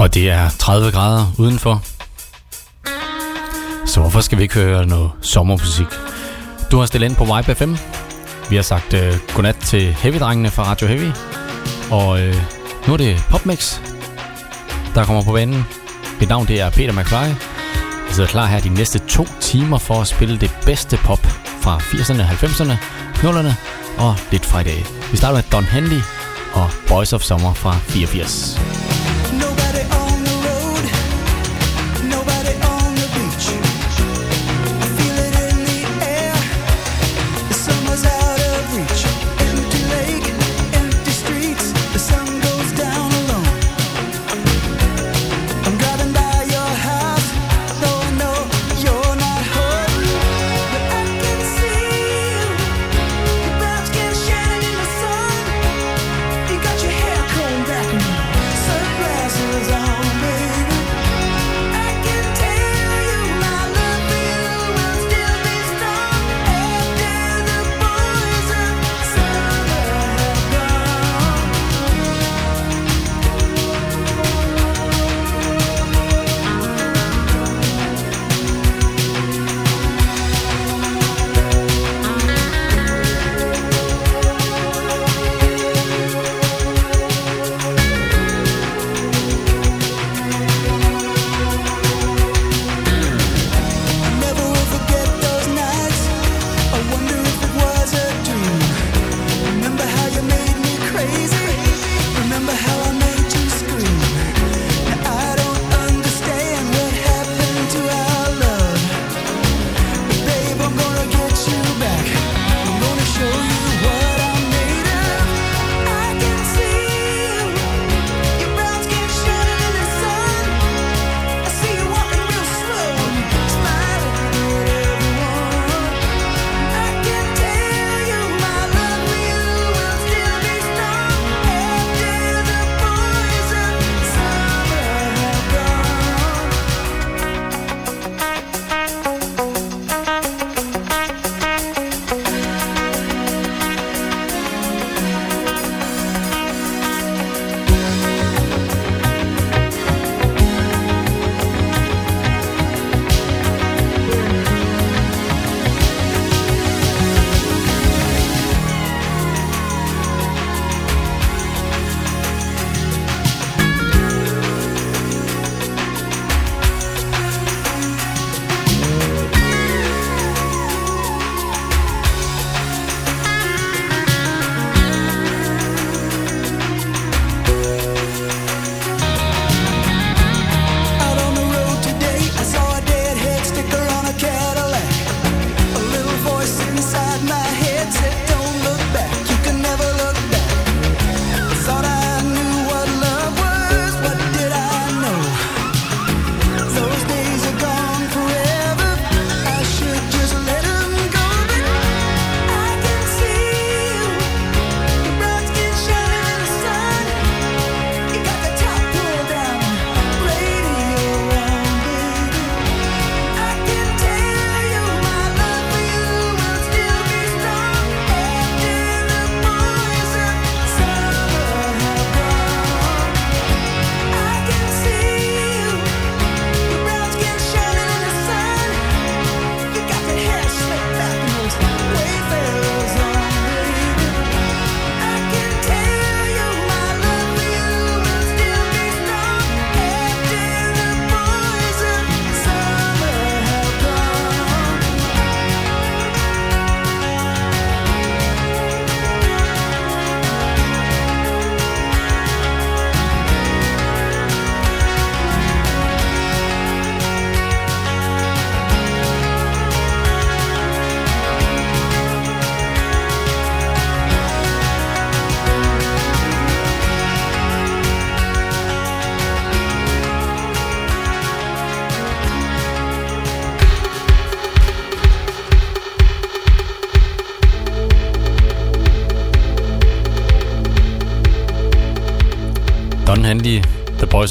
Og det er 30 grader udenfor. Så hvorfor skal vi ikke høre noget sommermusik? Du har stillet ind på Vibe FM. Vi har sagt øh, godnat til Heavy-drengene fra Radio Heavy. Og øh, nu er det Popmix, der kommer på banen. Mit navn det er Peter McFly. Jeg sidder klar her de næste to timer for at spille det bedste pop fra 80'erne, 90'erne, 0'erne og lidt fra i dag. Vi starter med Don Henley og Boys of Summer fra 84.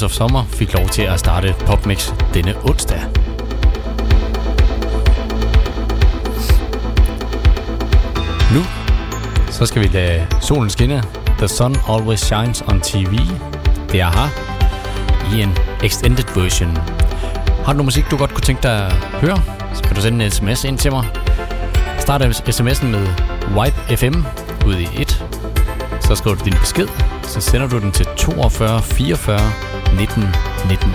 Voice of Summer fik lov til at starte Popmix denne onsdag. Nu så skal vi lade solen skinne. The sun always shines on TV. Det er her i en extended version. Har du noget musik, du godt kunne tænke dig at høre? Så kan du sende en sms ind til mig. Start sms'en med Wipe FM ud i 1. Så skriver du din besked, så sender du den til 42 44 1919.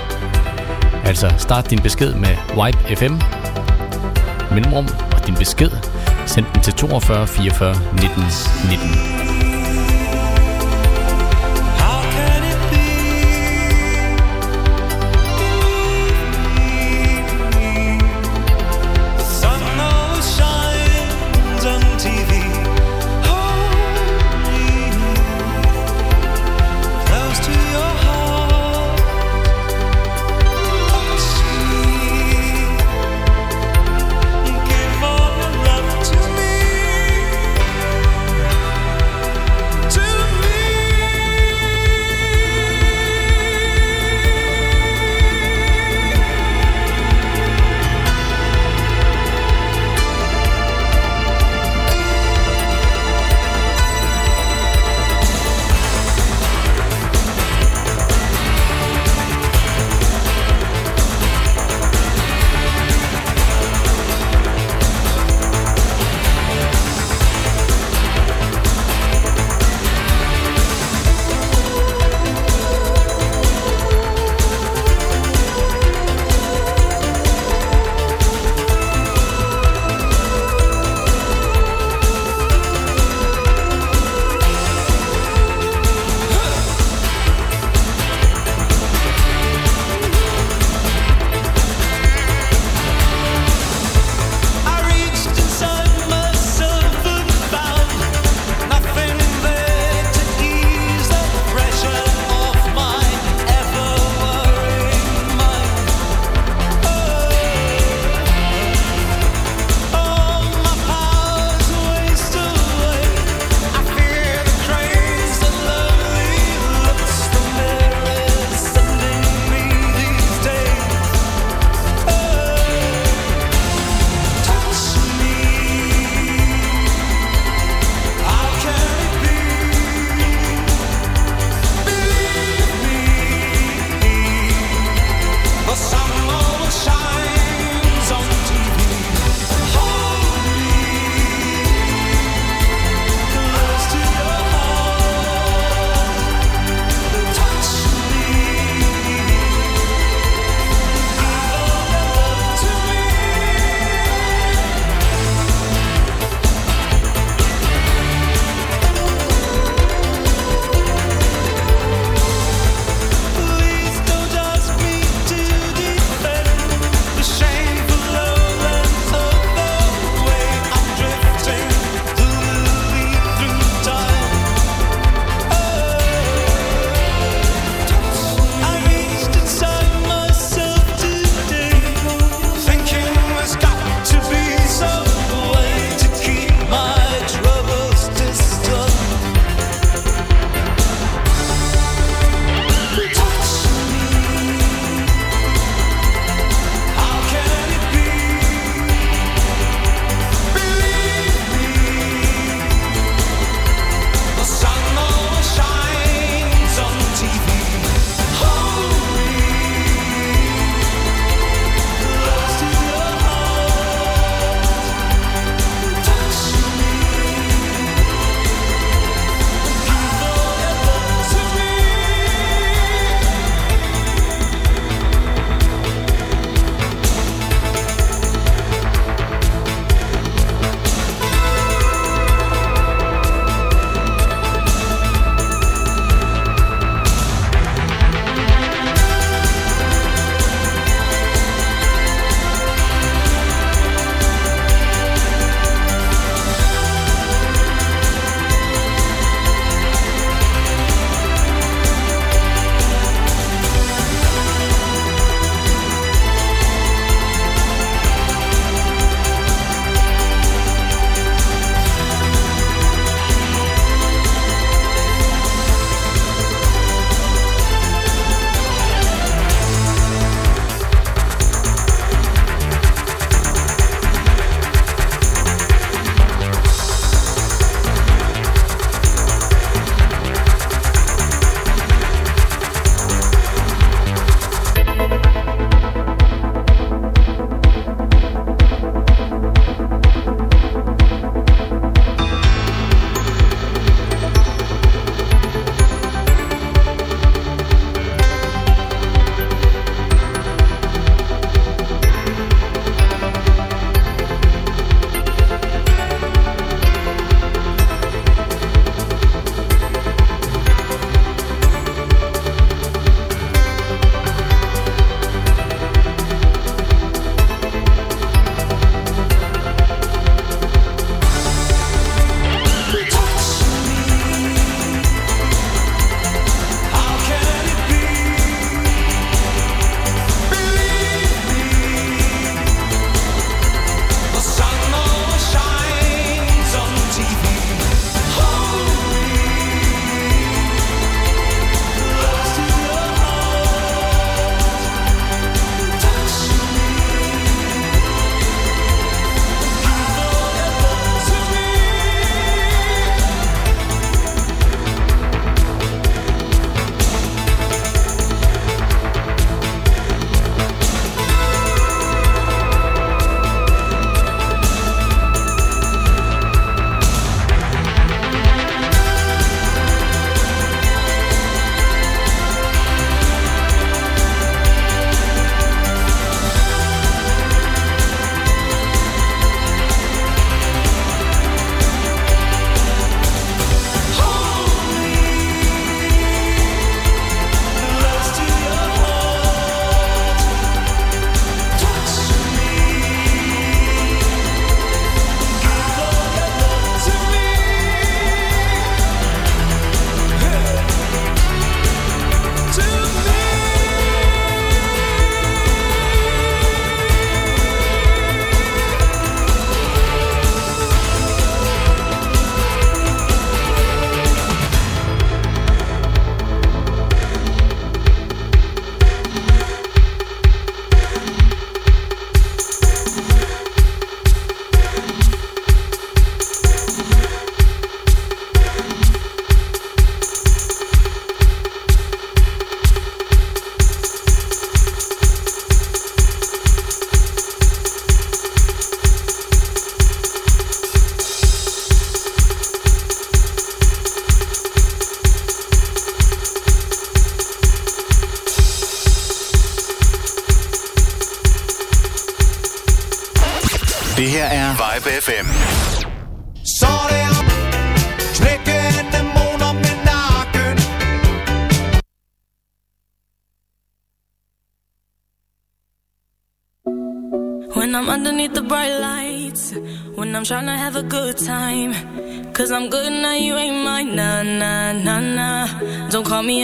Altså start din besked med Wipe FM, mellemrum og din besked. Send den til 42 44 19 19.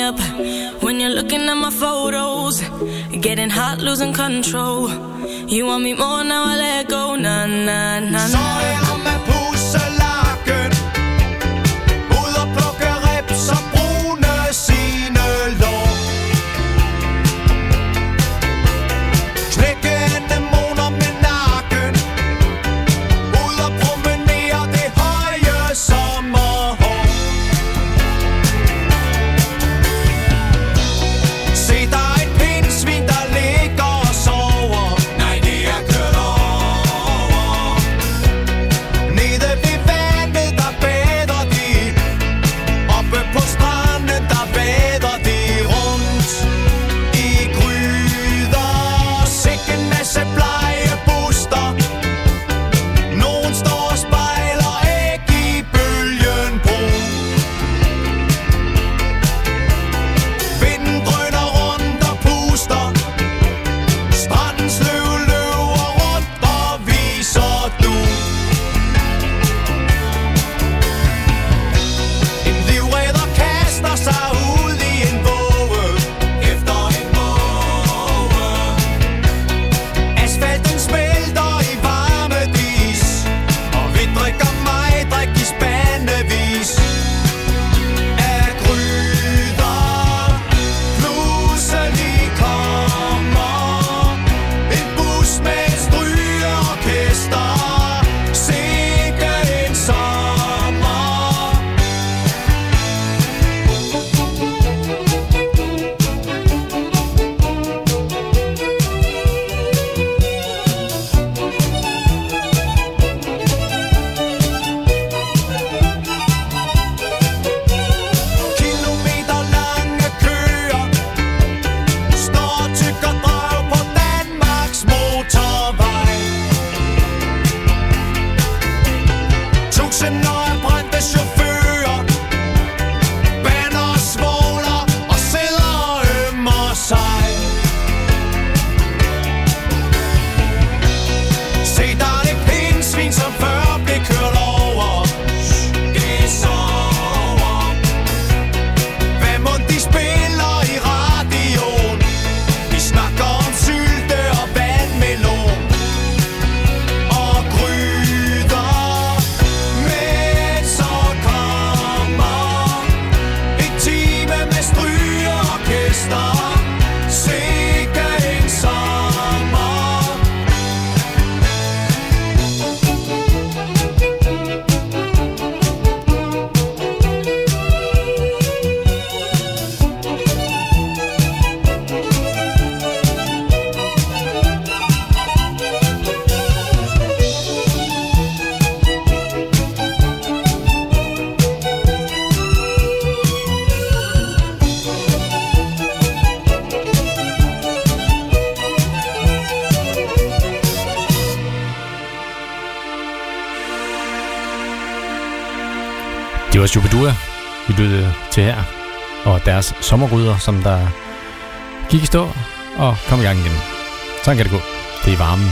up when you're looking at my photos. Getting hot, losing control. You want me more now? I let go. Nah, nah, nah, nah. Sorry. sommerryder, som der gik i stå og kom i gang igen. Sådan kan det gå. Det er varmen.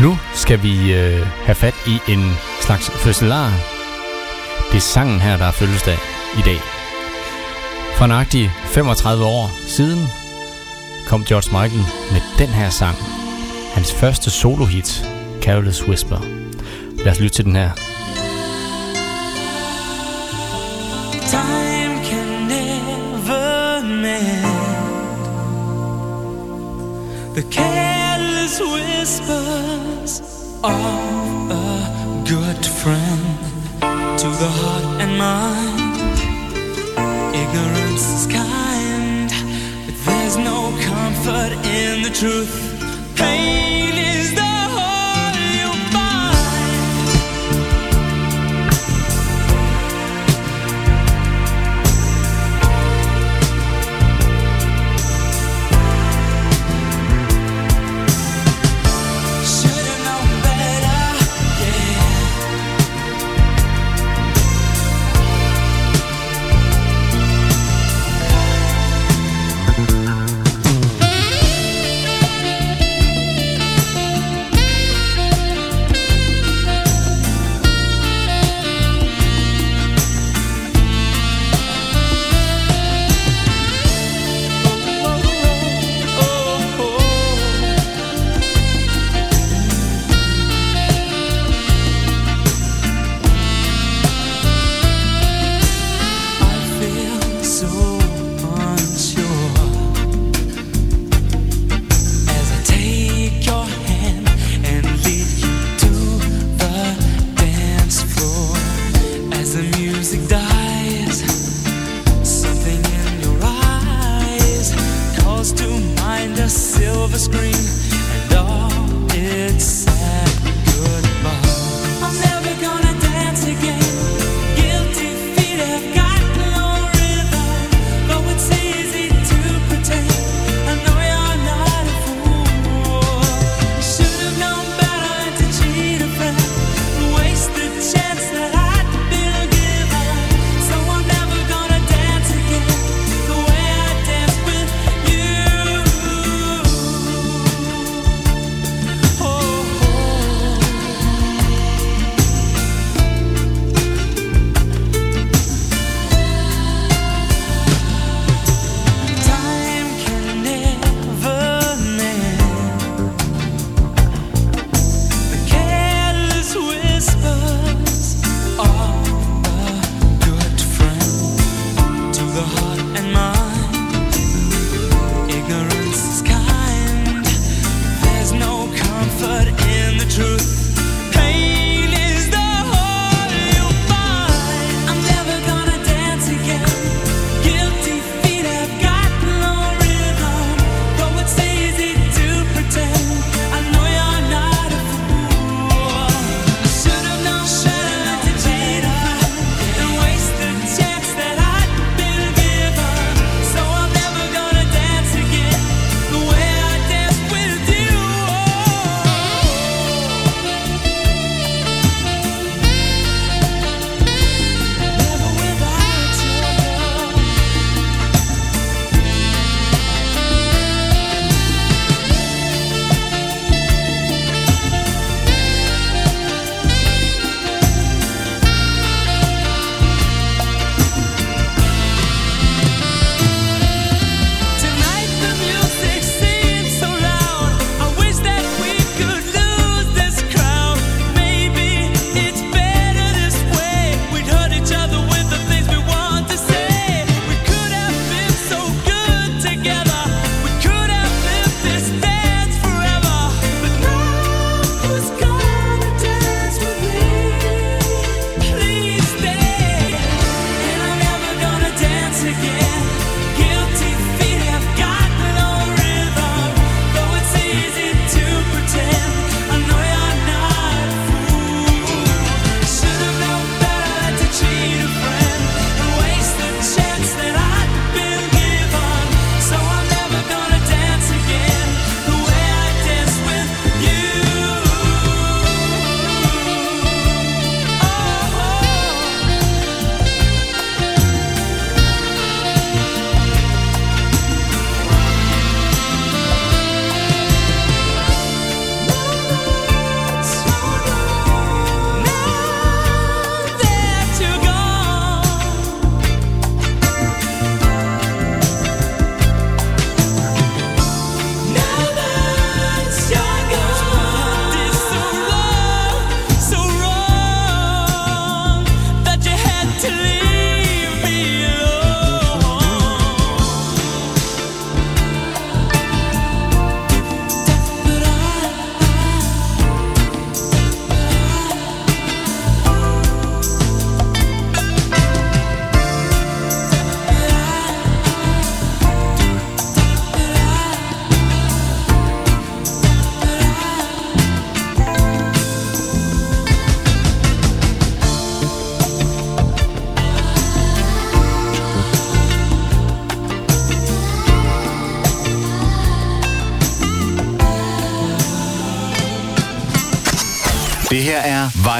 Nu skal vi øh, have fat i en slags fødselar. Det er sangen her, der er fødselsdag i dag. For nøjagtigt 35 år siden kom George Michael med den her sang. Hans første solohit, Careless Whisper. Lad os lytte til den her. whispers of a good friend to the heart and mind. Ignorance is kind, but there's no comfort in the truth. Pain.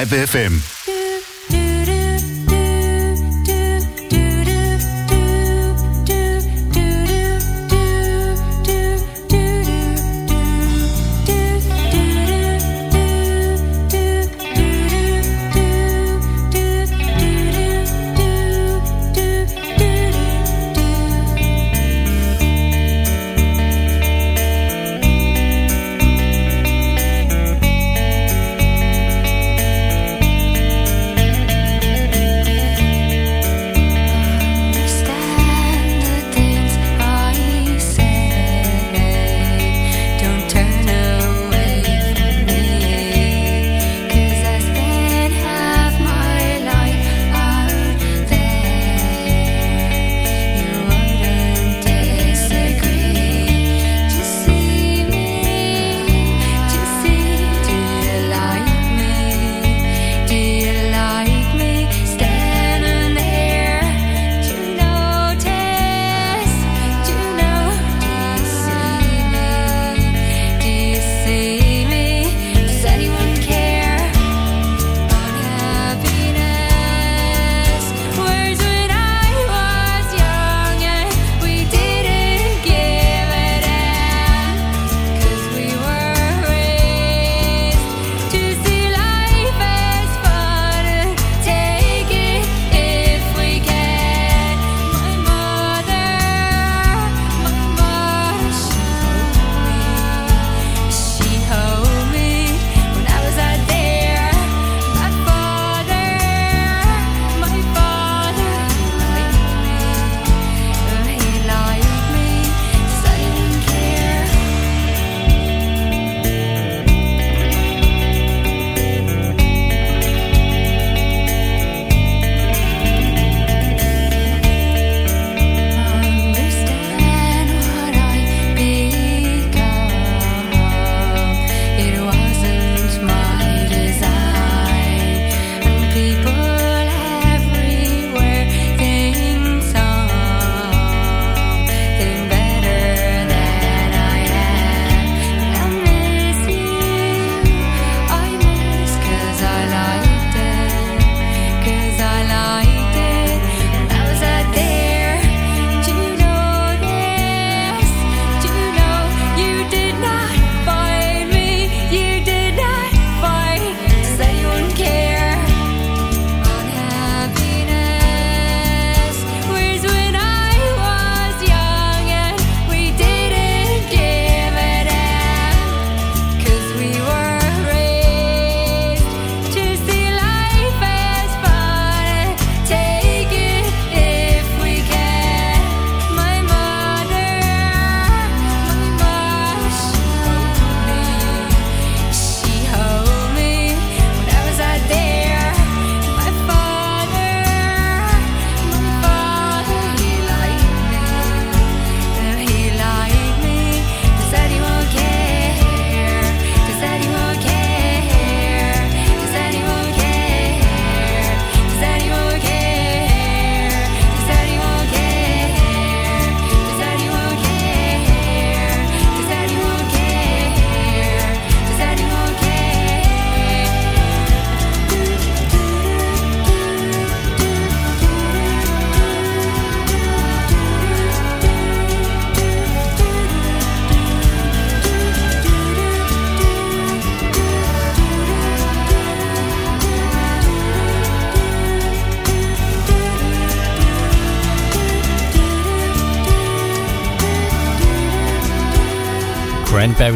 Vibe FM.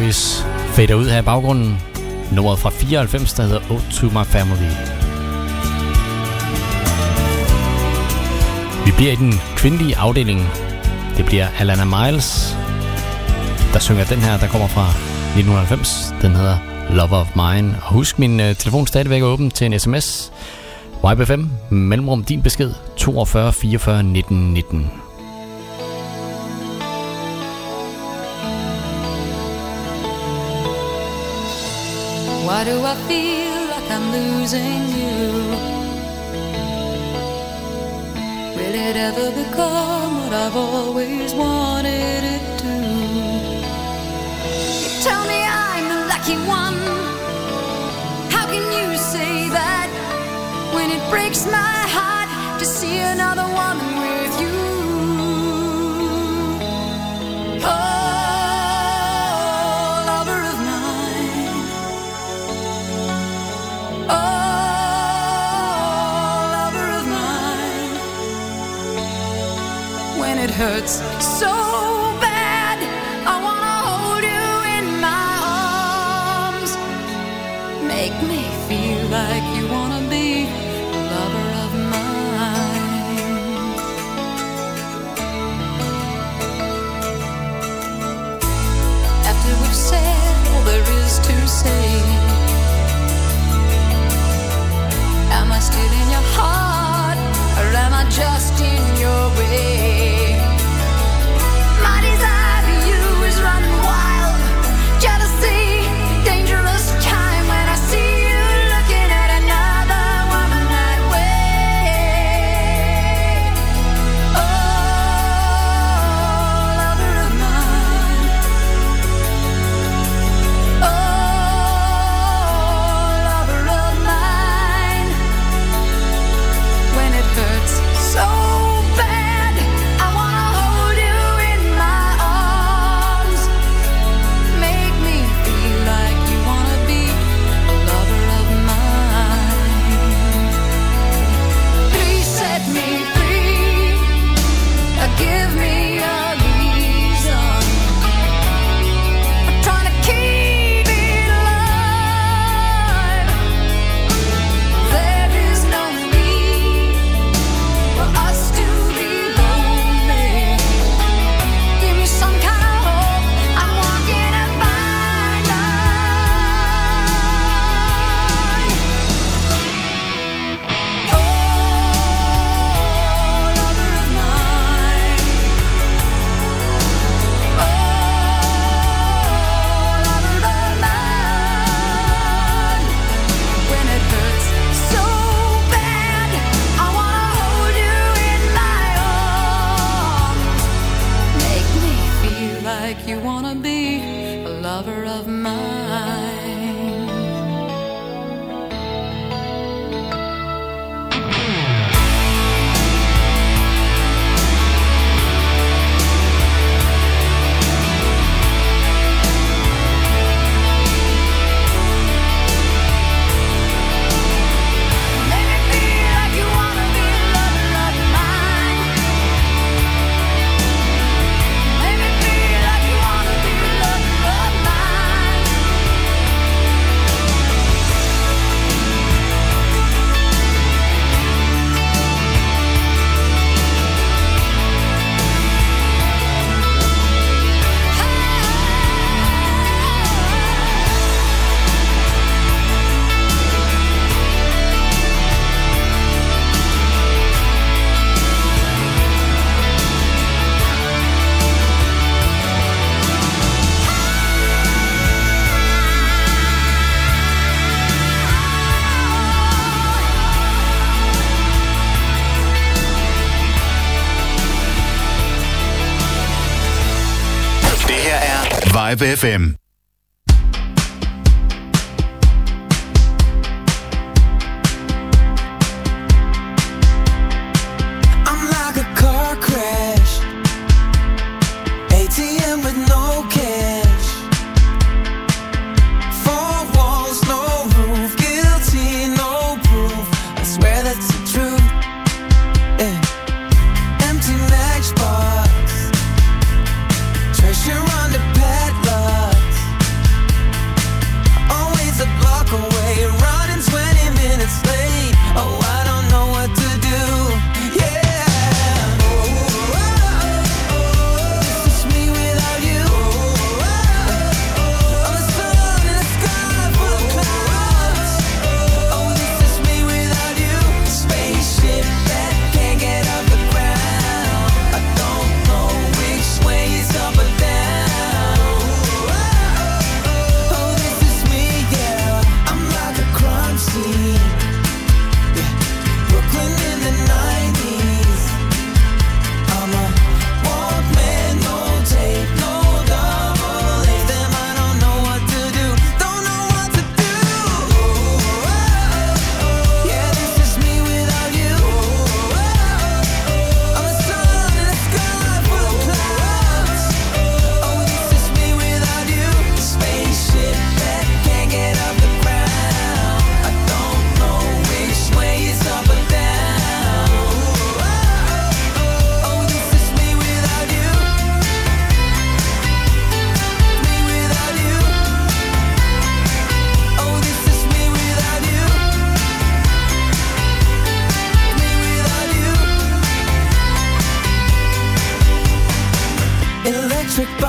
Elvis fader ud her i baggrunden. Nummeret fra 94, der hedder Ode to My Family. Vi bliver i den kvindelige afdeling. Det bliver Alana Miles, der synger den her, der kommer fra 1990. Den hedder Love of Mine. Og husk, min øh, telefon stadigvæk er åben til en sms. YBFM, mellemrum din besked, 42 44 19 19. Why do I feel like I'm losing you? Will it ever become what I've always wanted it to? You tell me I'm the lucky one. How can you say that when it breaks my heart to see another woman with? Hurts so Vibe trick by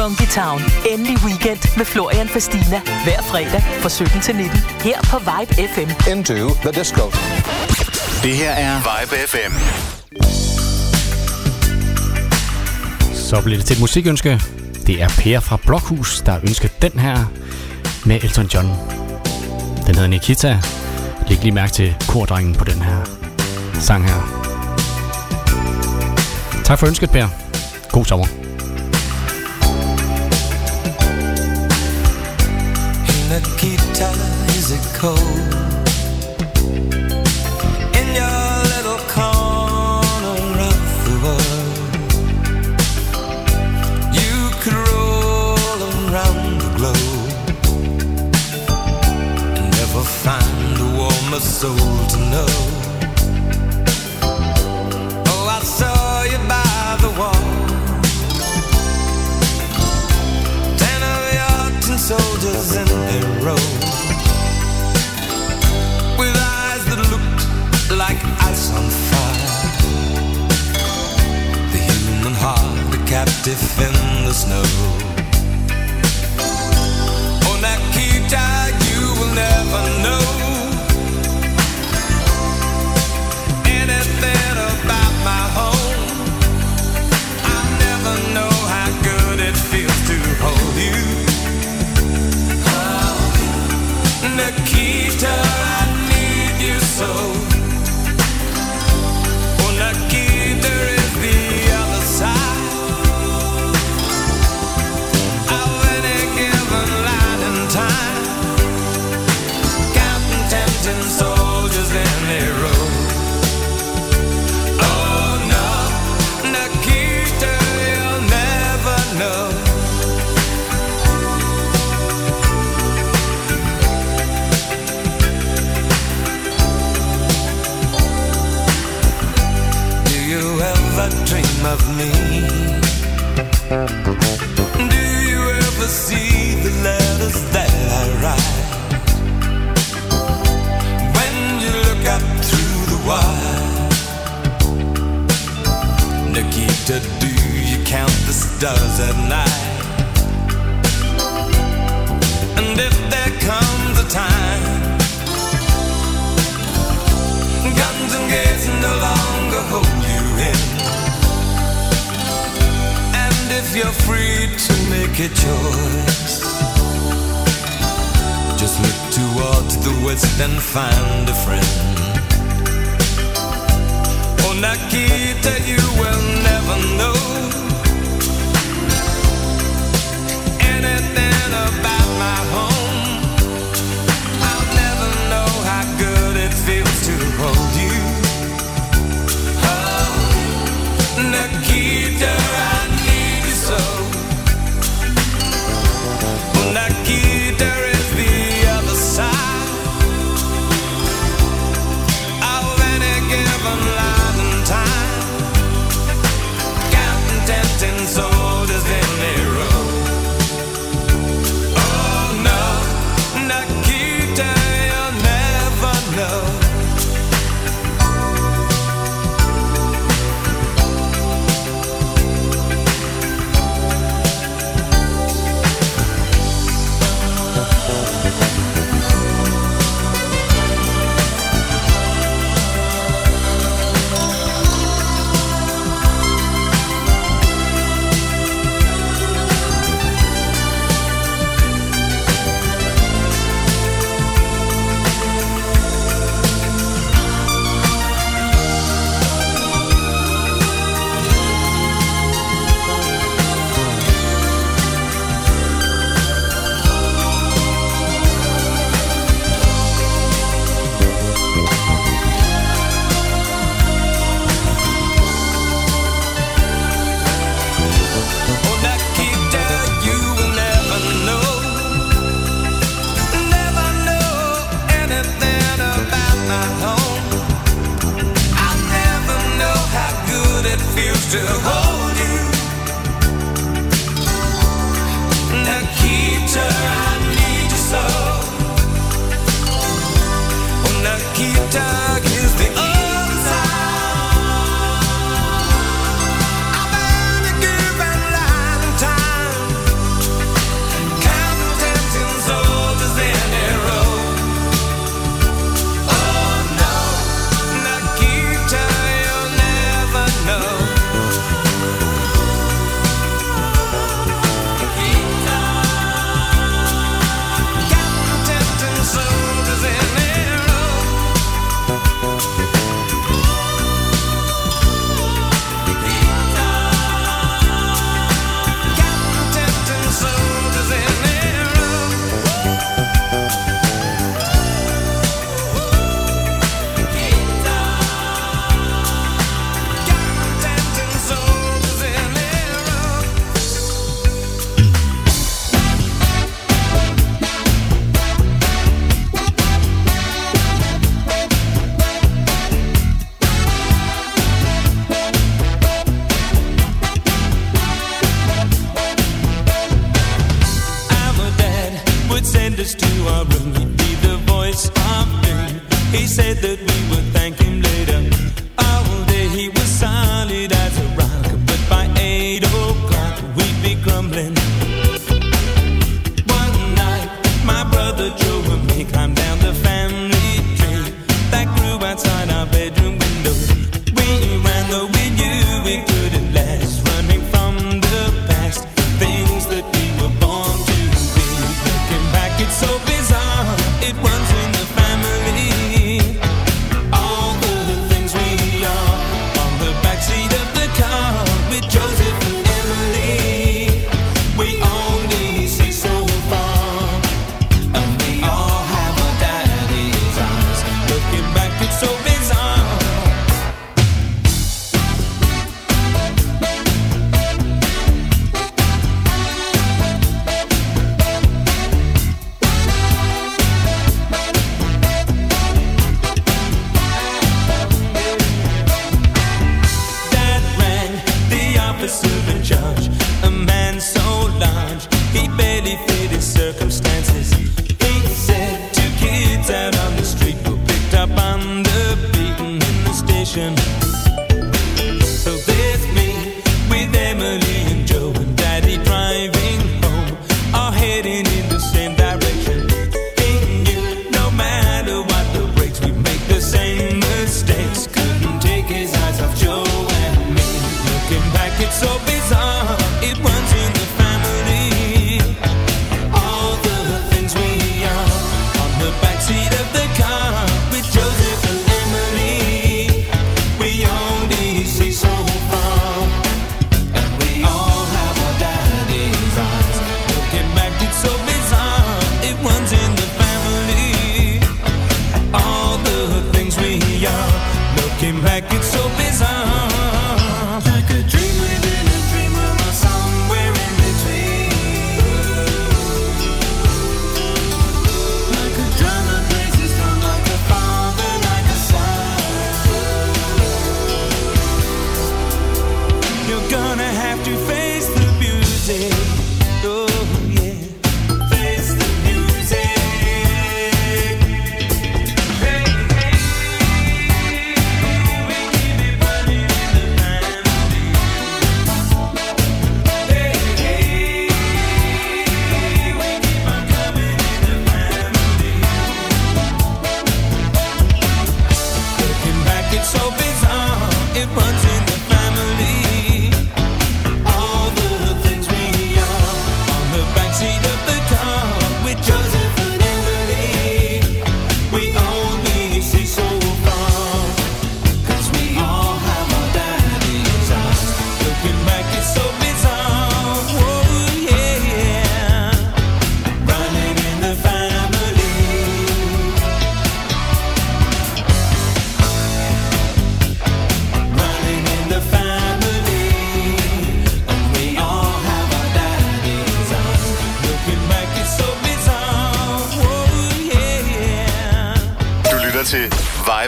Funky Town. Endelig weekend med Florian Fastina. Hver fredag fra 17 til 19. Her på Vibe FM. Into the disco. Det her er Vibe FM. Så bliver det til et musikønske. Det er Per fra Blokhus, der ønsker den her med Elton John. Den hedder Nikita. Læg lige mærke til kordrengen på den her sang her. Tak for ønsket, Per. God sommer. It cold?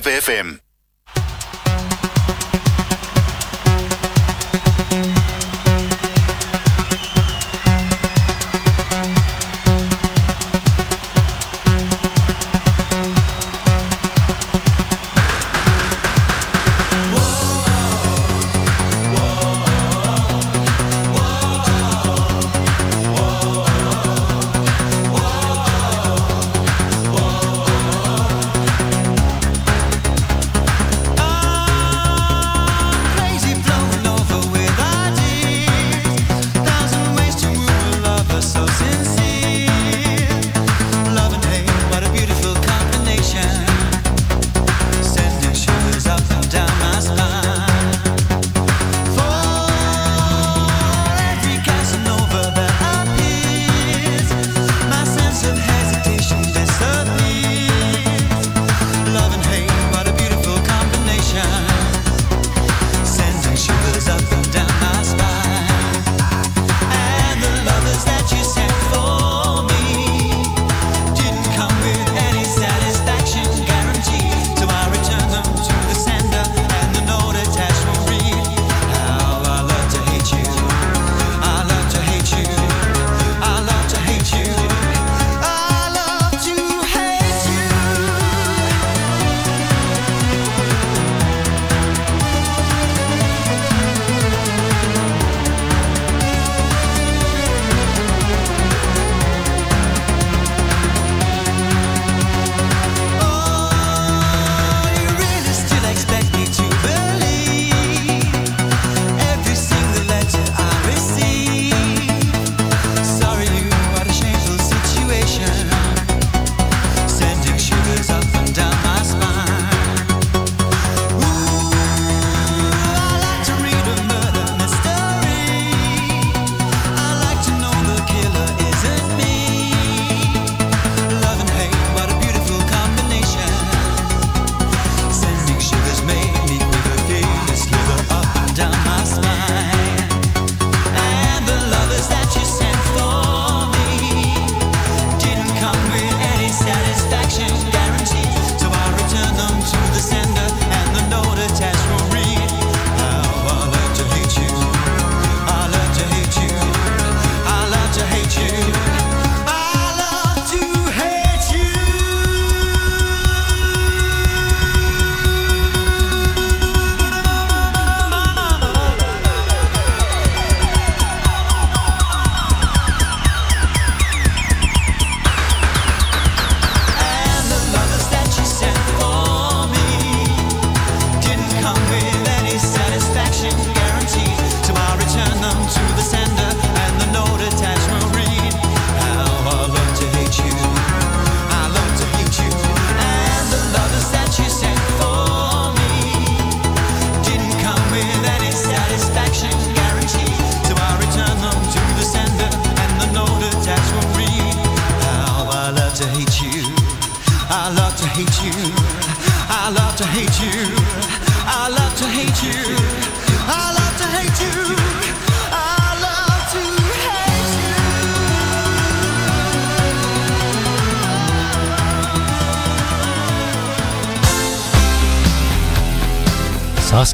Live FM.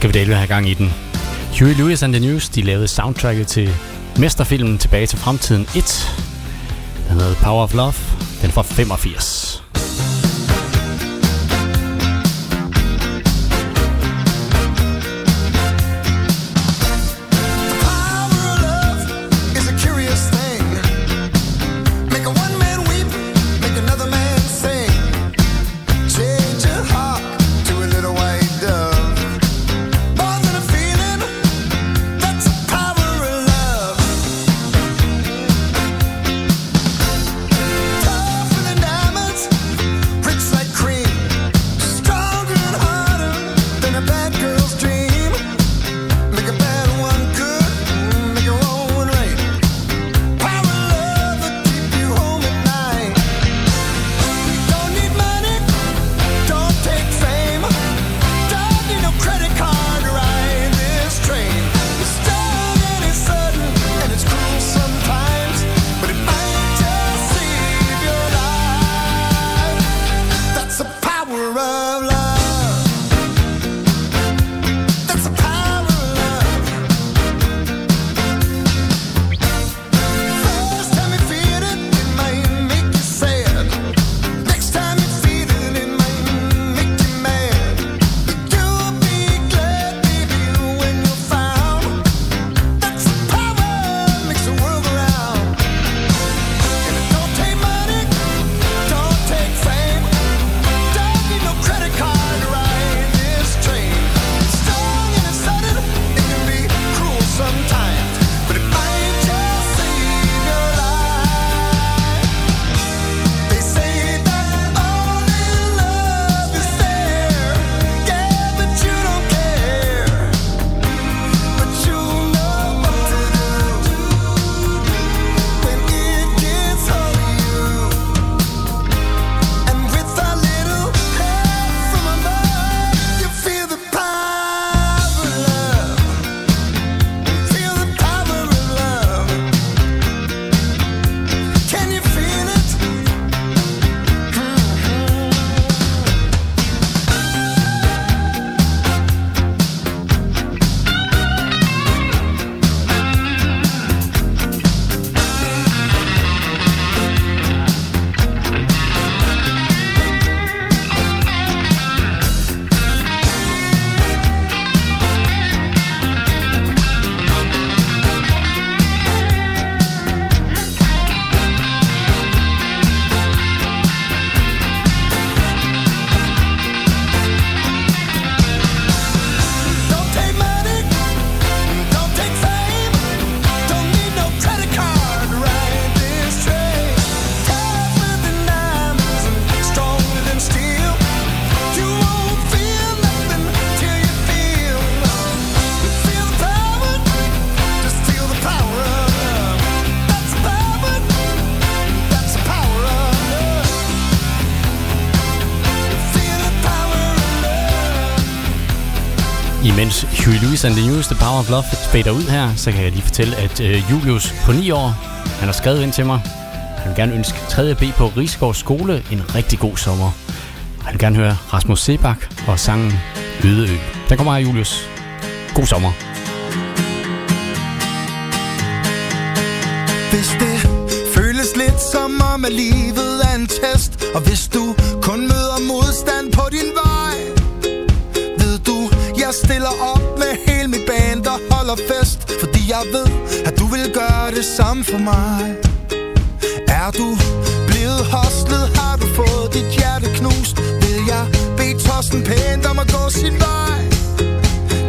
Skal vi dele have gang i den. Huey Lewis and the News, de lavede soundtracket til mesterfilmen Tilbage til fremtiden 1. Den hedder Power of Love. Den er fra 85. Imens Huey Lewis and the News, The Power of Love, fader ud her, så kan jeg lige fortælle, at øh, Julius på 9 år, han har skrevet ind til mig. Han vil gerne ønske 3. B på Rigsgaard Skole en rigtig god sommer. Han vil gerne høre Rasmus Sebak og sangen Øde Ø. Der kommer her, Julius. God sommer. Hvis det føles lidt som om, at livet er en test Og hvis du kun møder modstand på din vej stiller op med hele mit band og holder fest Fordi jeg ved, at du vil gøre det samme for mig. Er du blevet hostlet, har du fået dit hjerte knust. Vil jeg bede Torsten pænt om at gå sin vej.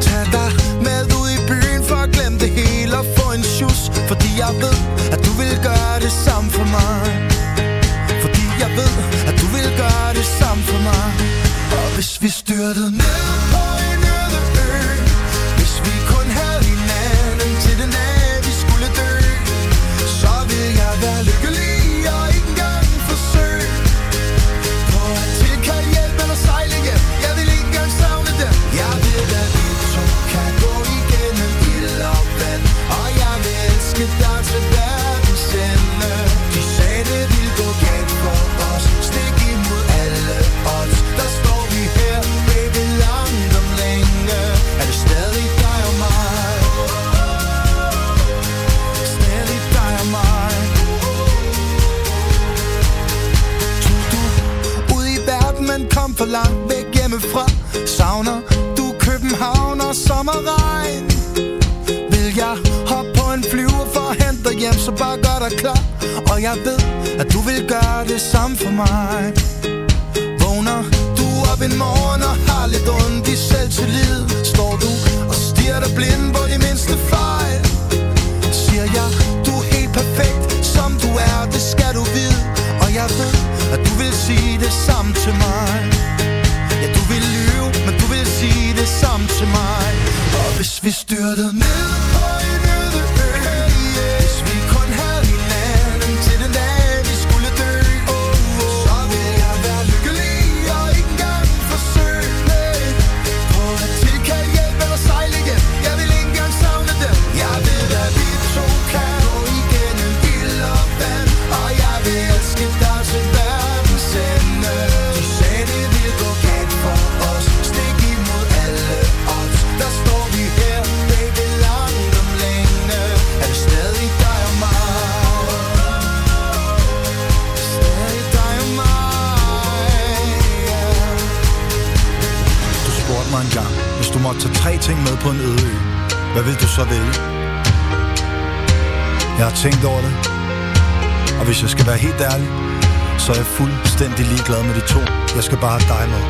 Tag dig med ud i byen for at glemme det hele og få en sjus Fordi jeg ved, at du vil gøre det samme for mig. Fordi jeg ved, at du vil gøre det samme for mig. Og hvis vi styrtede ned på en Savner du København og sommerregn. Vil jeg hoppe på en flyver for at hente dig hjem Så bare gør dig klar. Og jeg ved, at du vil gøre det samme for mig. Vågner du op en morgen og har lidt ondt i selvtillid? Står du og stiger dig blind på de mindste fejl? Siger jeg, du er helt perfekt som du er, det skal du vide. Og jeg ved, at du vil sige det samme til mig. Vi styrtede ned på tre ting med på en øde ø, hvad vil du så vælge? Jeg har tænkt over det, og hvis jeg skal være helt ærlig, så er jeg fuldstændig ligeglad med de to. Jeg skal bare have dig med.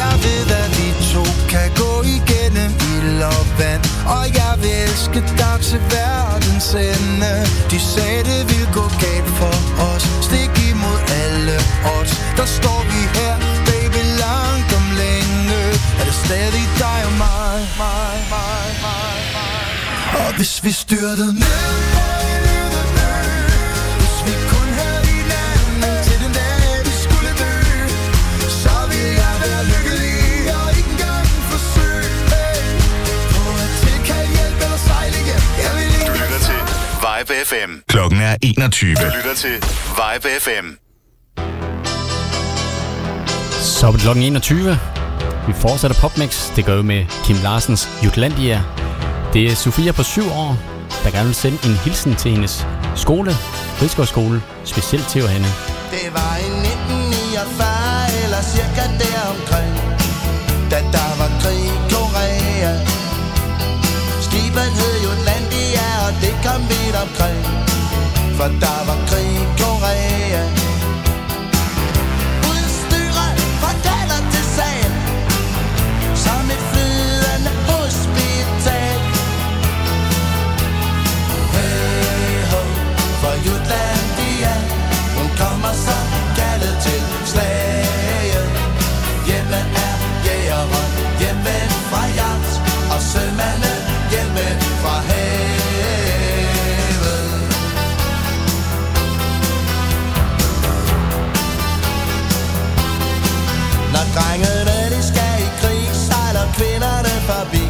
Jeg ved, at vi to kan gå igennem ild og vand Og jeg vil elske dig til verdens ende De sagde, det ville gå galt for os Stik imod alle odds Der står vi her, stadig dig og mig, mig, mig, mig, mig. Og hvis vi styrtede ned på en øde ø Hvis vi kun havde hinanden til den dag, vi skulle dø Så ville jeg være lykkelig og ikke engang forsøge På at tilkalde hjælp eller sejle igen Jeg vil ikke Du lytter til Vibe FM. Klokken er 21. Du lytter til Vibe FM. Så er det klokken 21. Vi fortsætter Popmix. Det gør vi med Kim Larsens Jutlandia. Det er Sofia på 7 år, der gerne vil sende en hilsen til hendes skole, Rigsgaardskole, specielt til Johanne. Det var i 1949 eller cirka deromkring Da der var krig i Korea Skibet hed Jutlandia og det kom vidt omkring For der var krig if I be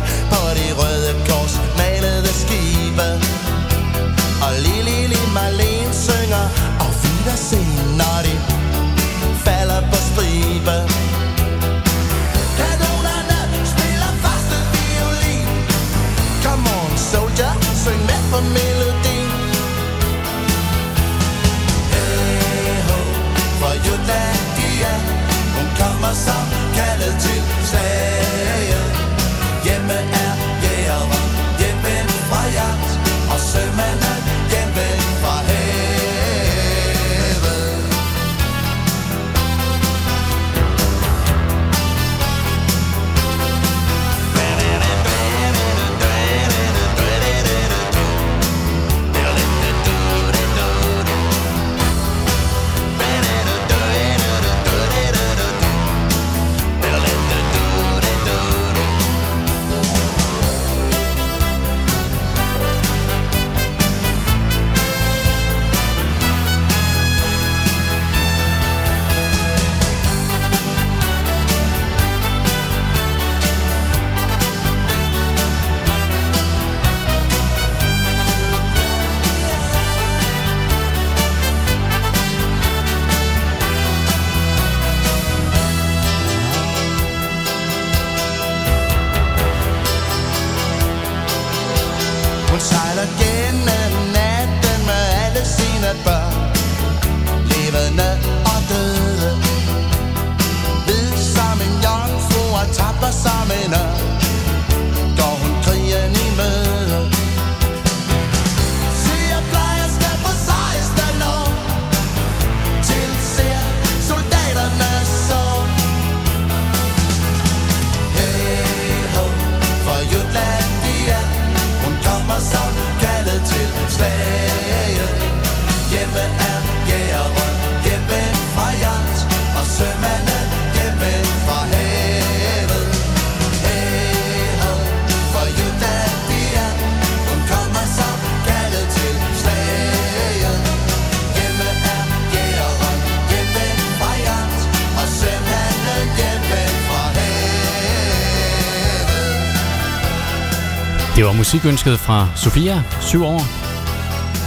var musikønsket fra Sofia, 7 år.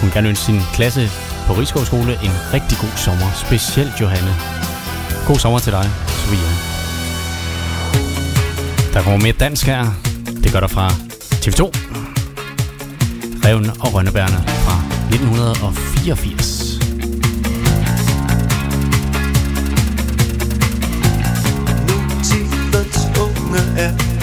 Hun kan ønske sin klasse på Rigskovskole en rigtig god sommer. Specielt Johanne. God sommer til dig, Sofia. Der kommer mere dansk her. Det gør der fra TV2. Reven og Rønnebærne fra 1984. Nu tidens unge er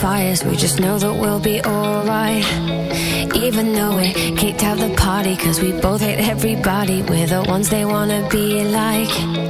fires, we just know that we'll be alright. Even though we kicked out the party, cause we both hate everybody, we're the ones they wanna be like.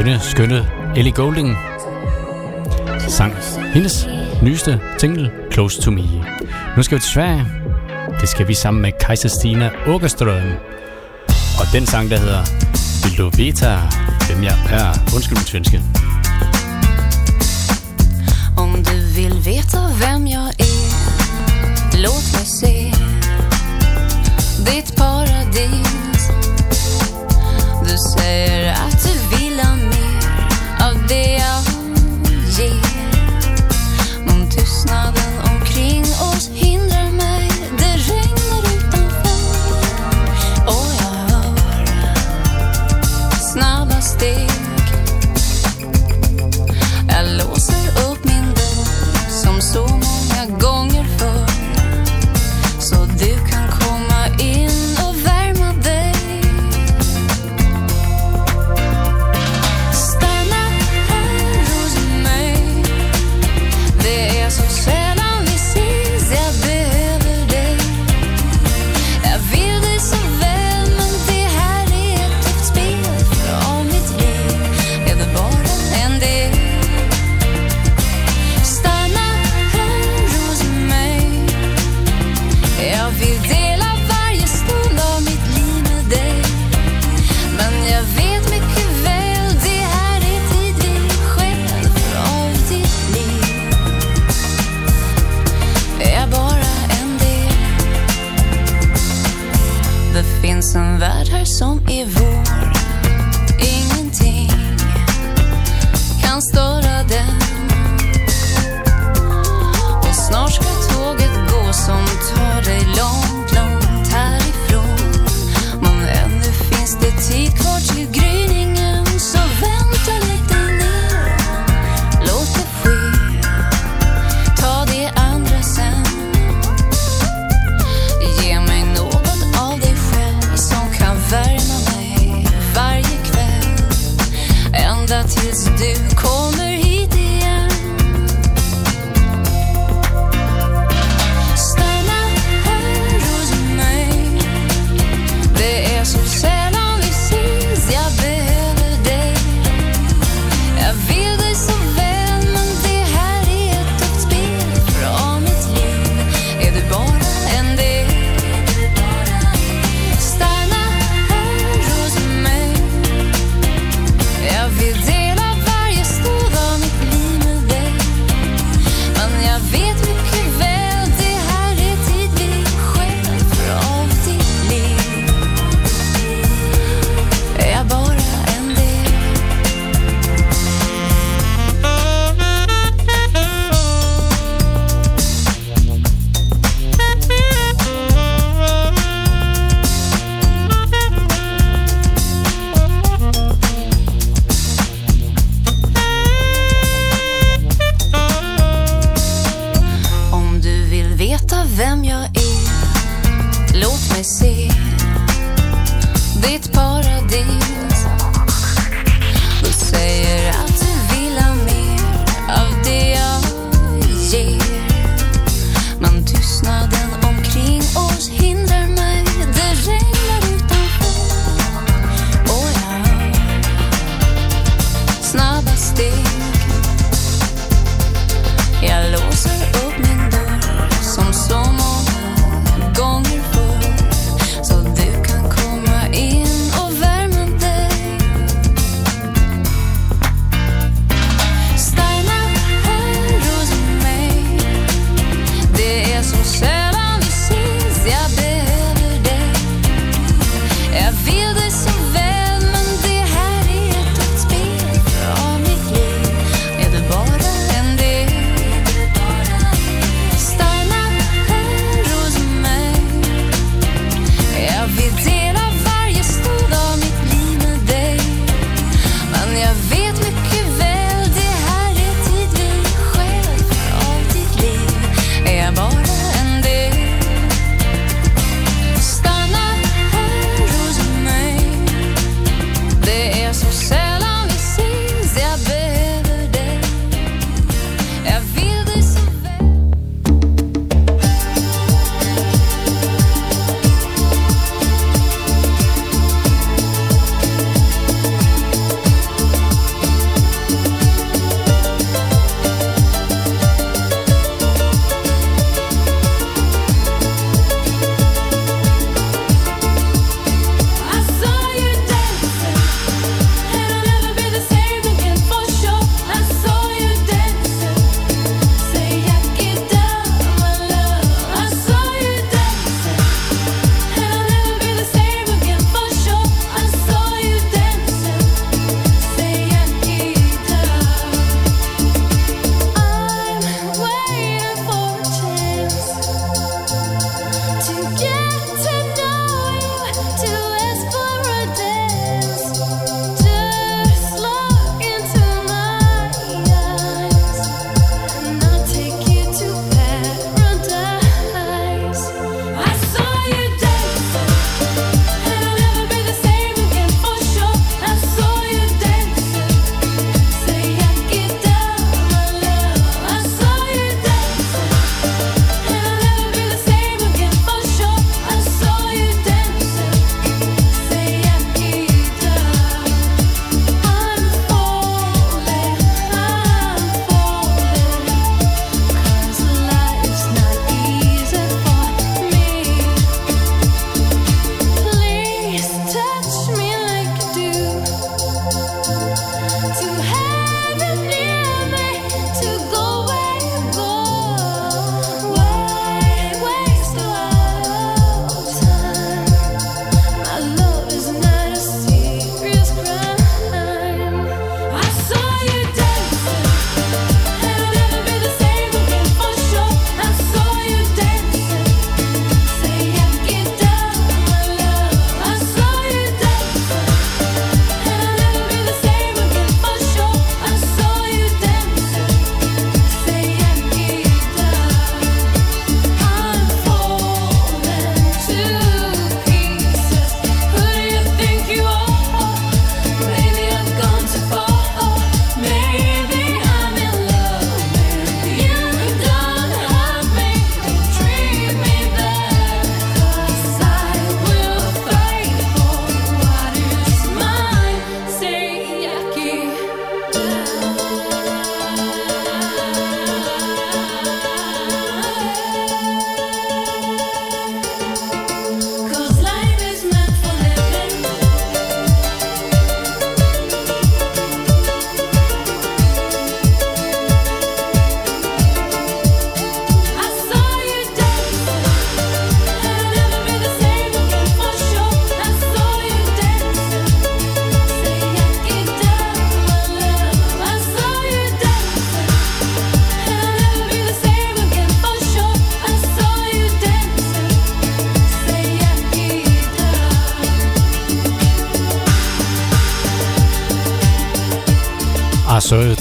skønne, skønne Ellie Golding sang hendes nyeste single, Close to Me. Nu skal vi til Sverige. Det skal vi sammen med Kaiser Stina Åkerstrøm. Og den sang, der hedder Loveta, hvem jeg er. Undskyld min svenske. Om du vil veta hvem jag är, låt mig se dit paradis. Du säger att du the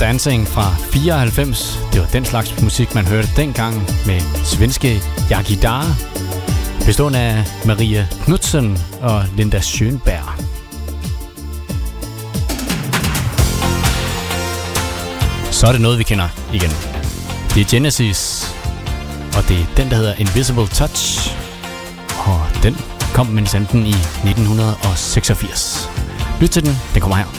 Dancing fra 94. Det var den slags musik, man hørte dengang med svenske Jaki Dara, bestående af Maria Knudsen og Linda Schönberg. Så er det noget, vi kender igen. Det er Genesis, og det er den, der hedder Invisible Touch. Og den kom mens enten i 1986. Lyt til den, den kommer her.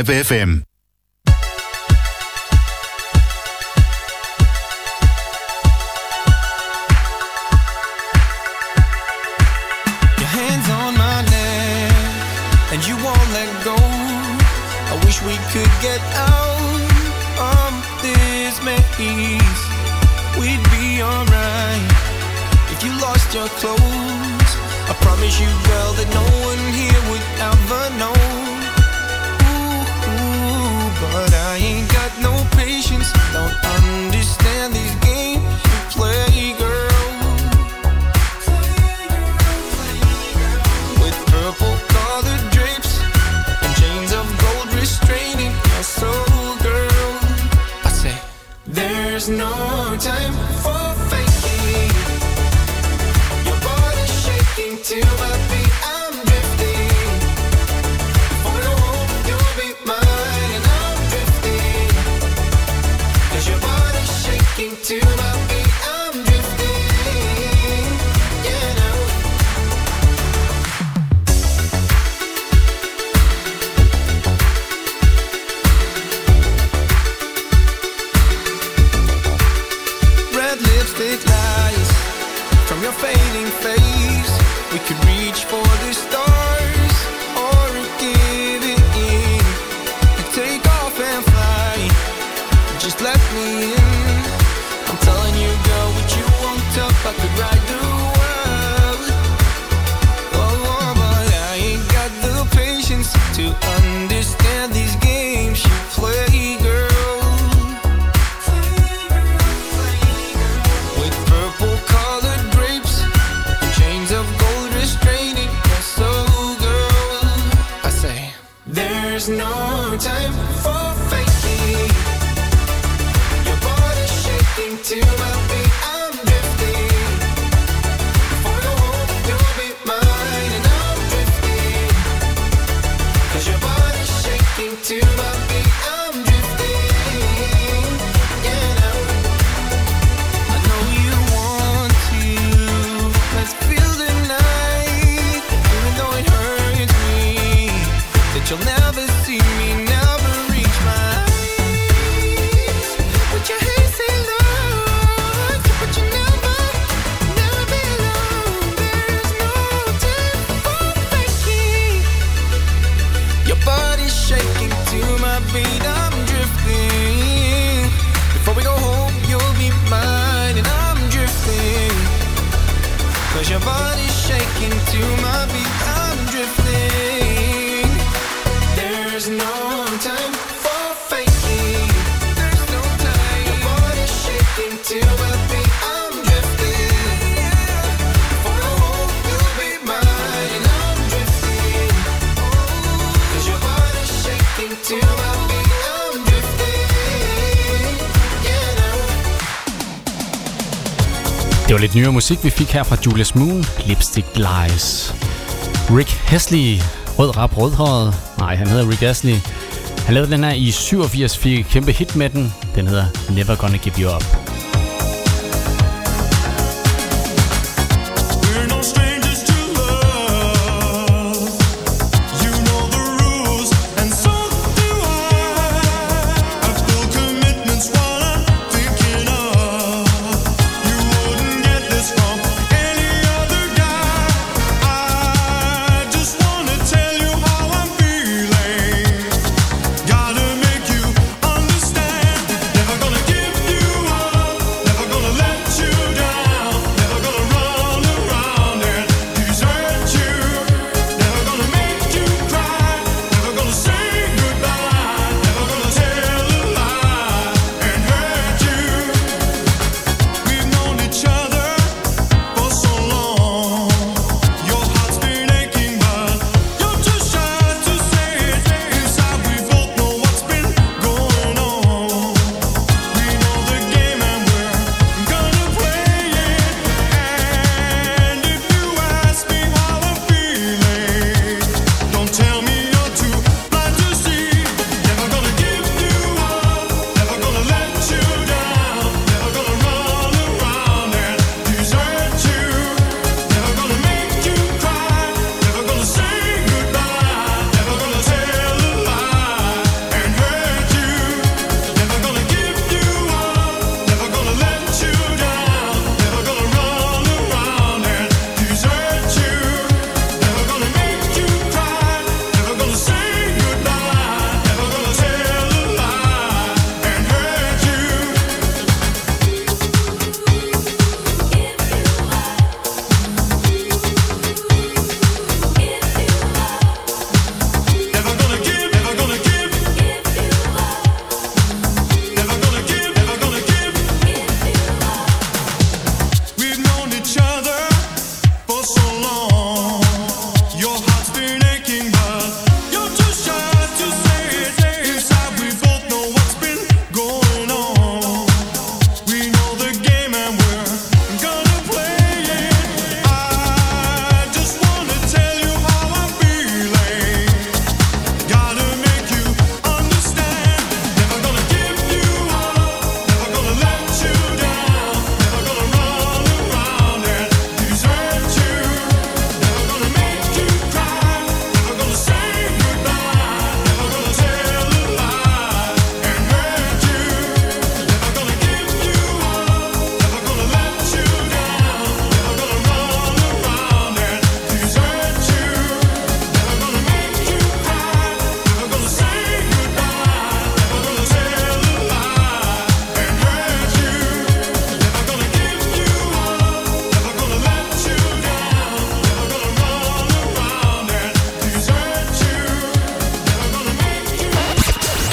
Live FM. var lidt nyere musik, vi fik her fra Julius Moon, Lipstick Lies. Rick Hesley, rød rap rødhåret. Nej, han hedder Rick Hesley. Han lavede den her i 87, fik kæmpe hit med den. Den hedder Never Gonna Give You Up.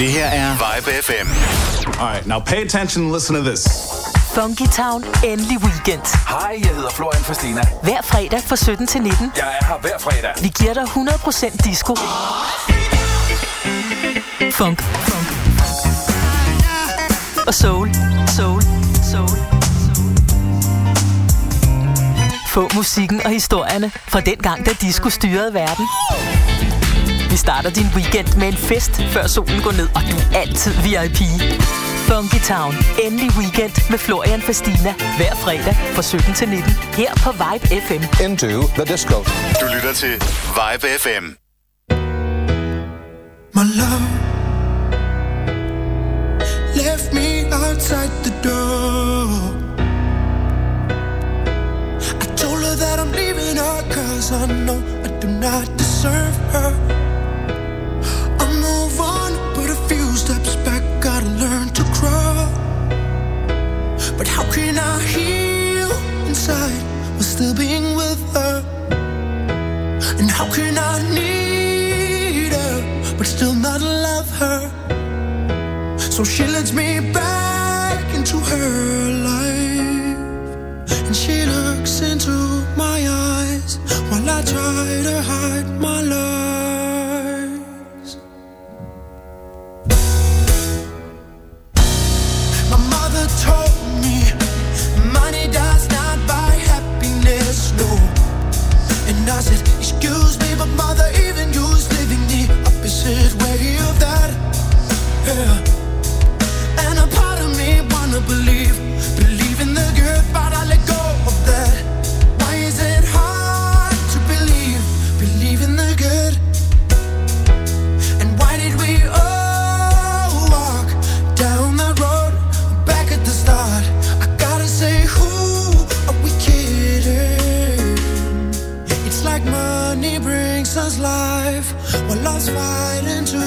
Det her er Vibe FM. Alright, now pay attention and listen to this. Funky Town, endelig weekend. Hej, jeg hedder Florian Fastina. Hver fredag fra 17 til 19. Jeg er her hver fredag. Vi giver dig 100% disco. Funk. Funk. Og soul. Soul. Soul. soul. Få musikken og historierne fra den gang, da disco styrede verden. Vi starter din weekend med en fest, før solen går ned, og du er altid VIP. Funky Town. Endelig weekend med Florian Fastina. Hver fredag fra 17 til 19. Her på Vibe FM. Into the disco. Du lytter til Vibe FM. My love left me outside the door. I told her that I'm leaving her cause I know I do not deserve her. Can I heal inside while still being with her? And how can I need her but still not love her? So she lets me back into her life. And she looks into my eyes while I try to hide my lies. lost fighting to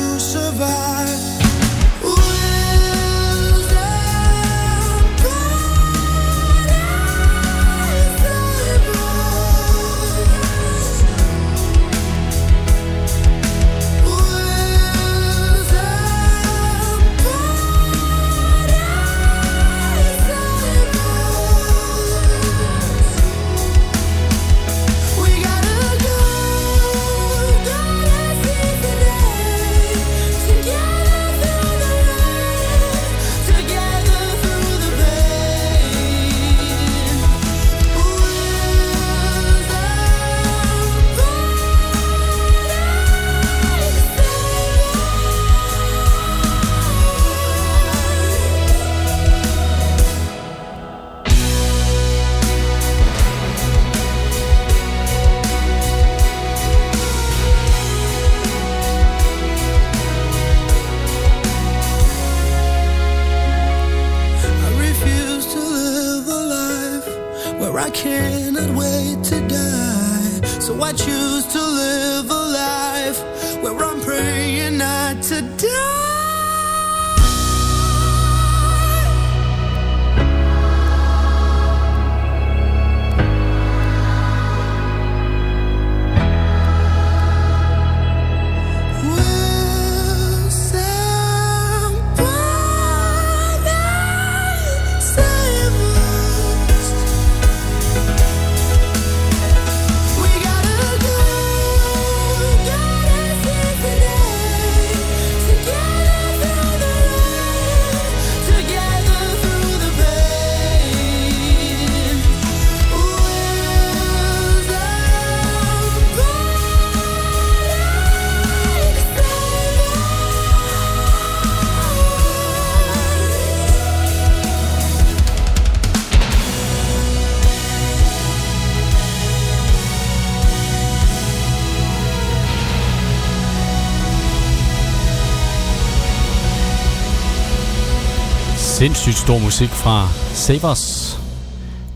Sindssygt stor musik fra Sabers.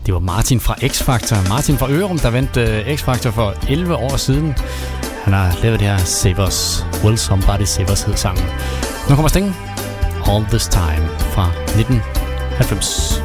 Det var Martin fra X-Factor. Martin fra Ørum, der vandt uh, X-Factor for 11 år siden. Han har lavet det her Sabers. Will Somebody Savers hed sangen. Nu kommer Sting. All This Time fra 1990.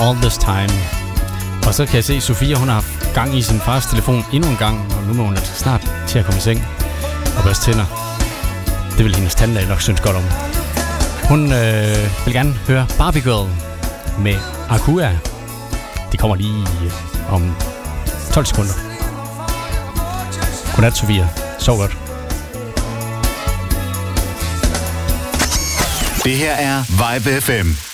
All This Time. Og så kan jeg se, at Sofia hun har haft gang i sin fars telefon endnu en gang, og nu må hun altså snart til at komme i seng og børste tænder. Det vil hendes tandlæge nok synes godt om. Hun øh, vil gerne høre Barbie Girl med Akua. Det kommer lige øh, om 12 sekunder. Godnat, Sofia. Sov godt. Det her er Vibe FM.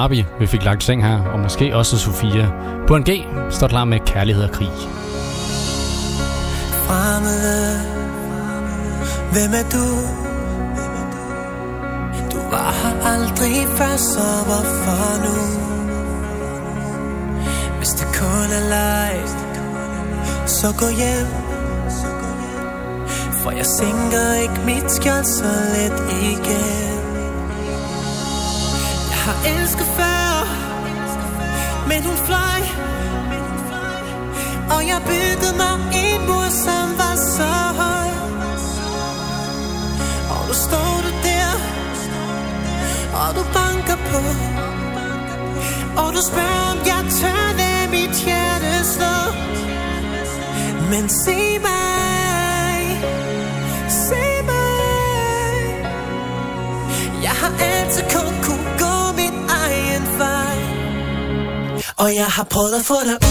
Barbie, vi fik lagt seng her, og måske også Sofia. På en G står klar med kærlighed og krig. Fremmede, hvem er du? Du var her aldrig før, så hvorfor nu? Hvis det kun er leg, så gå hjem. For jeg sænker ikke mit skjold så let igen elsker før Men hun fløj. Og jeg byggede mig en mur, som var så høj. Og nu står du der Og du banker på. Og du spørger, om jeg tør lade mit hjerte slå. Men se mig Se mig. Jeg har altid kun Og jeg har prøvet at få dig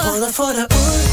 Pull up for the ooh.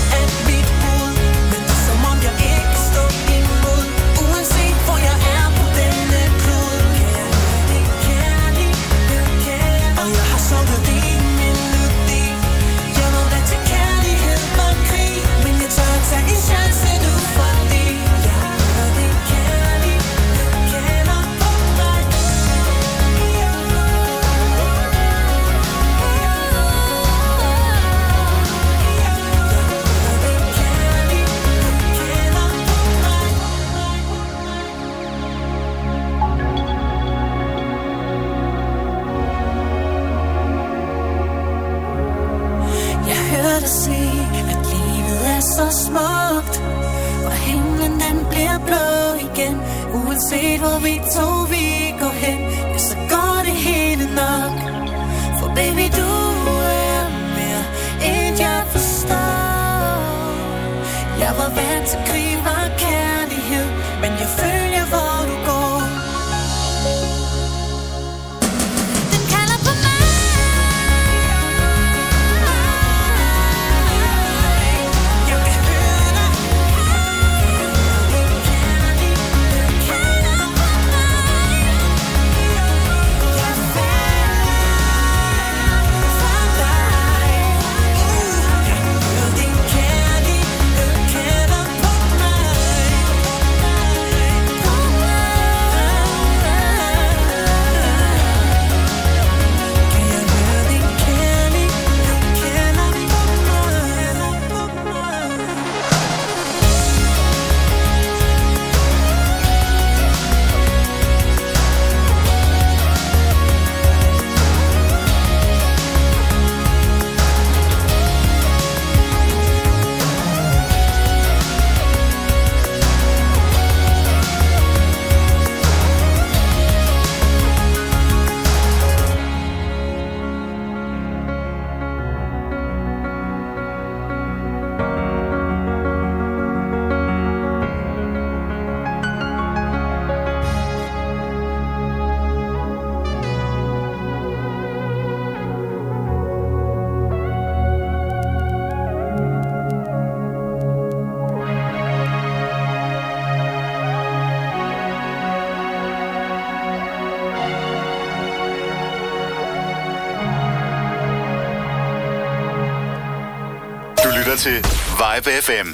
til Vibe FM.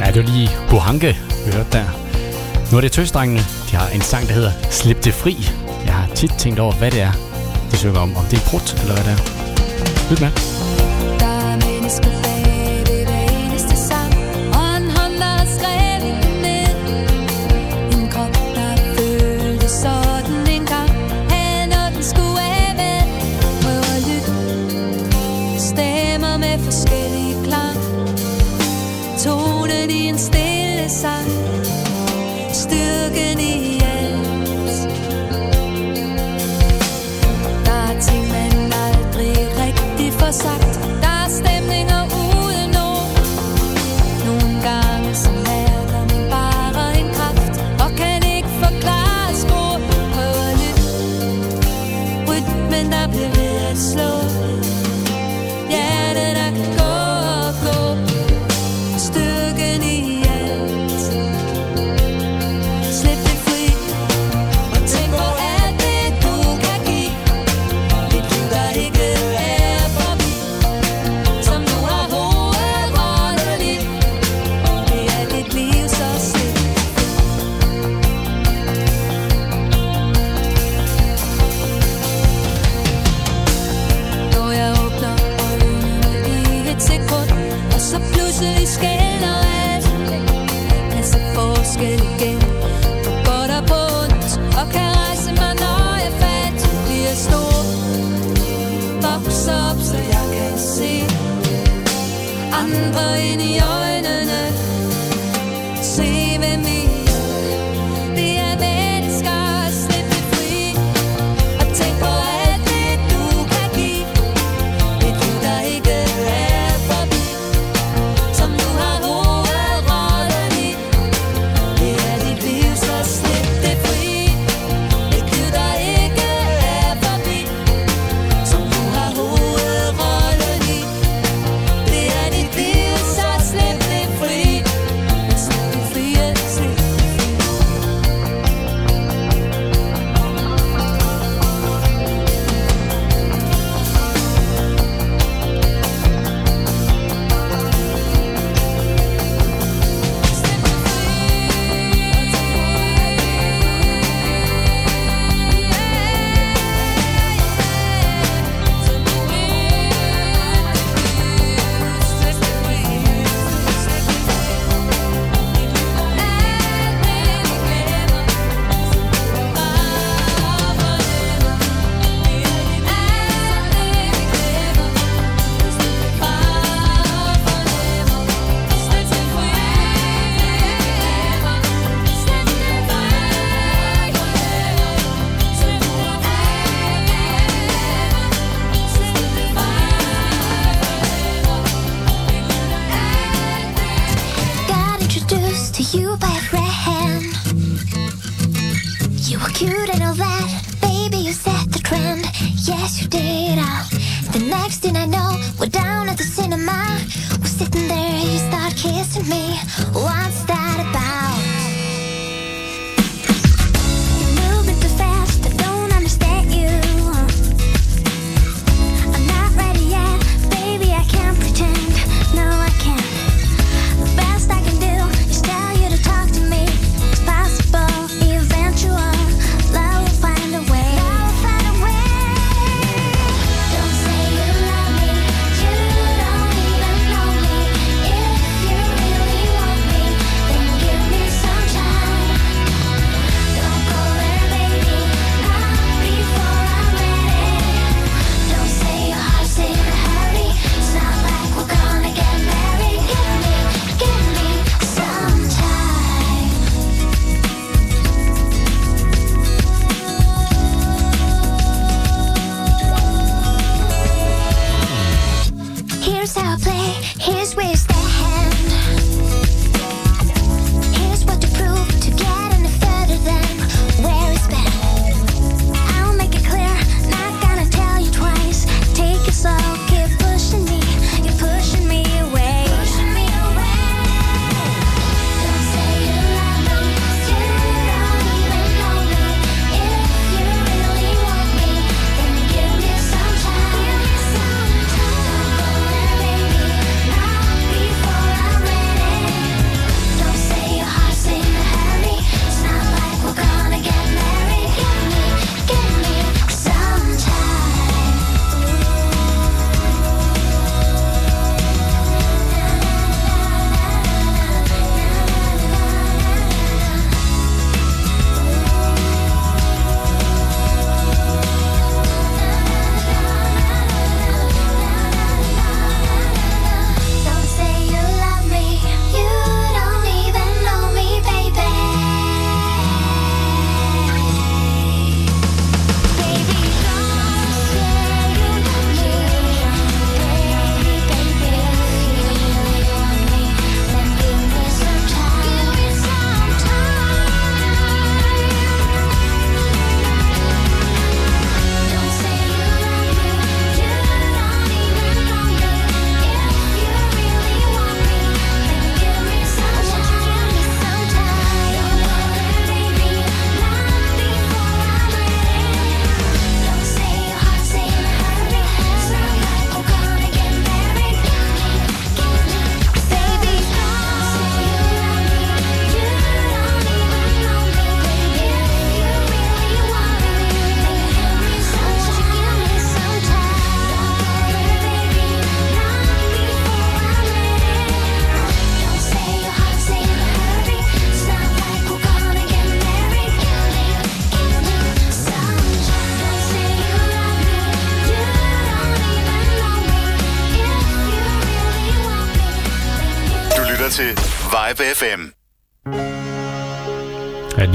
Ja, det var lige Huanke, vi hørte der. Nu er det tøsdrengene. De har en sang, der hedder Slip det fri. Jeg har tit tænkt over, hvad det er, de synger om. Om det er brudt, eller hvad det er. Lyt med. Der er slow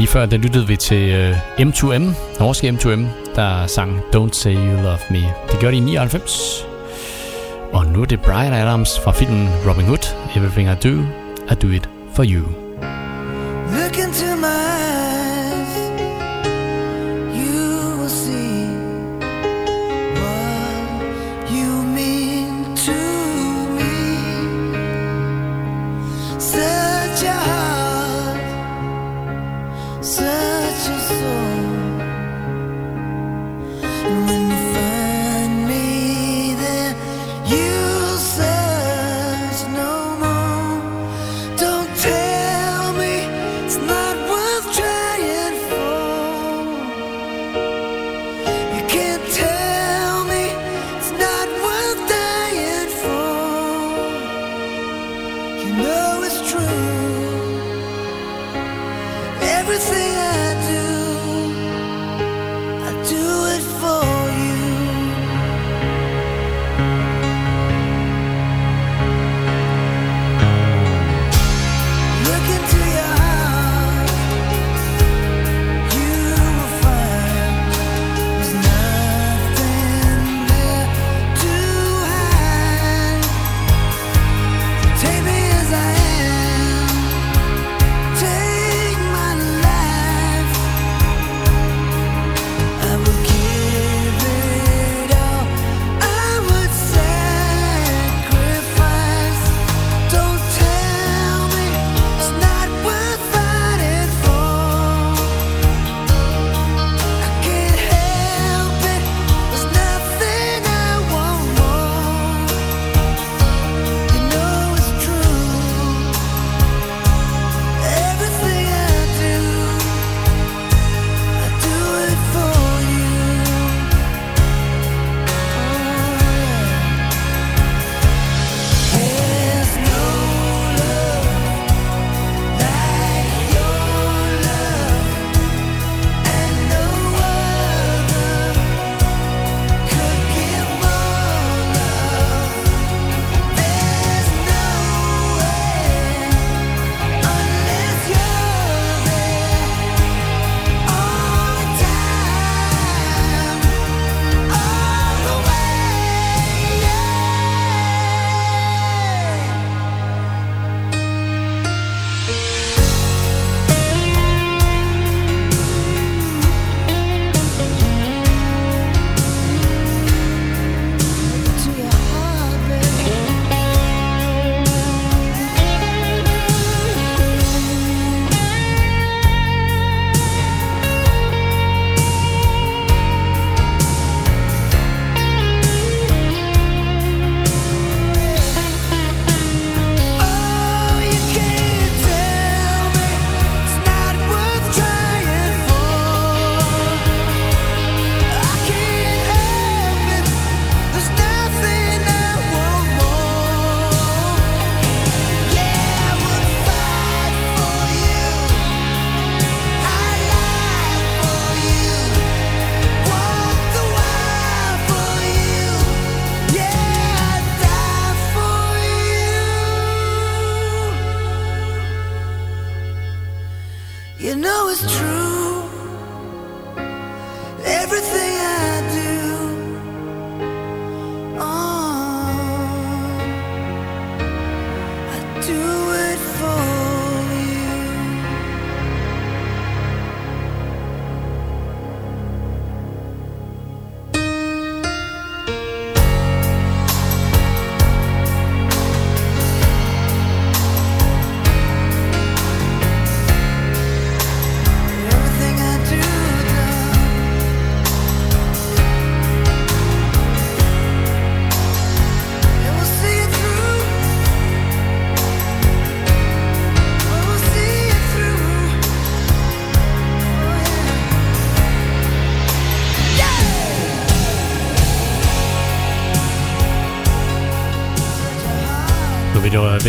før, der lyttede vi til øh, M2M, norske M2M, der sang Don't Say You Love Me. Det gjorde de i 99. Og nu er det Brian Adams fra filmen Robin Hood, Everything I Do, I Do It For You. Look into my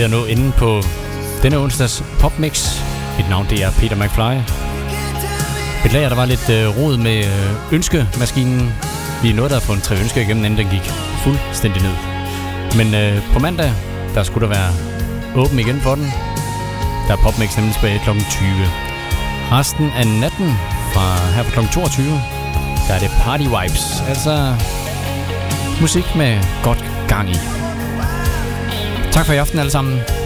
ved at nå enden på denne onsdags popmix. Mit navn det er Peter McFly. Beklager, der var lidt øh, rod med øh, ønskemaskinen. Vi er nået at få en tre ønsker igennem, inden den gik fuldstændig ned. Men øh, på mandag, der skulle der være åben igen for den. Der er popmix nemlig tilbage kl. 20. Resten af natten fra her fra kl. 22, der er det party vibes. Altså musik med godt gang i. Tak for i aften alle sammen.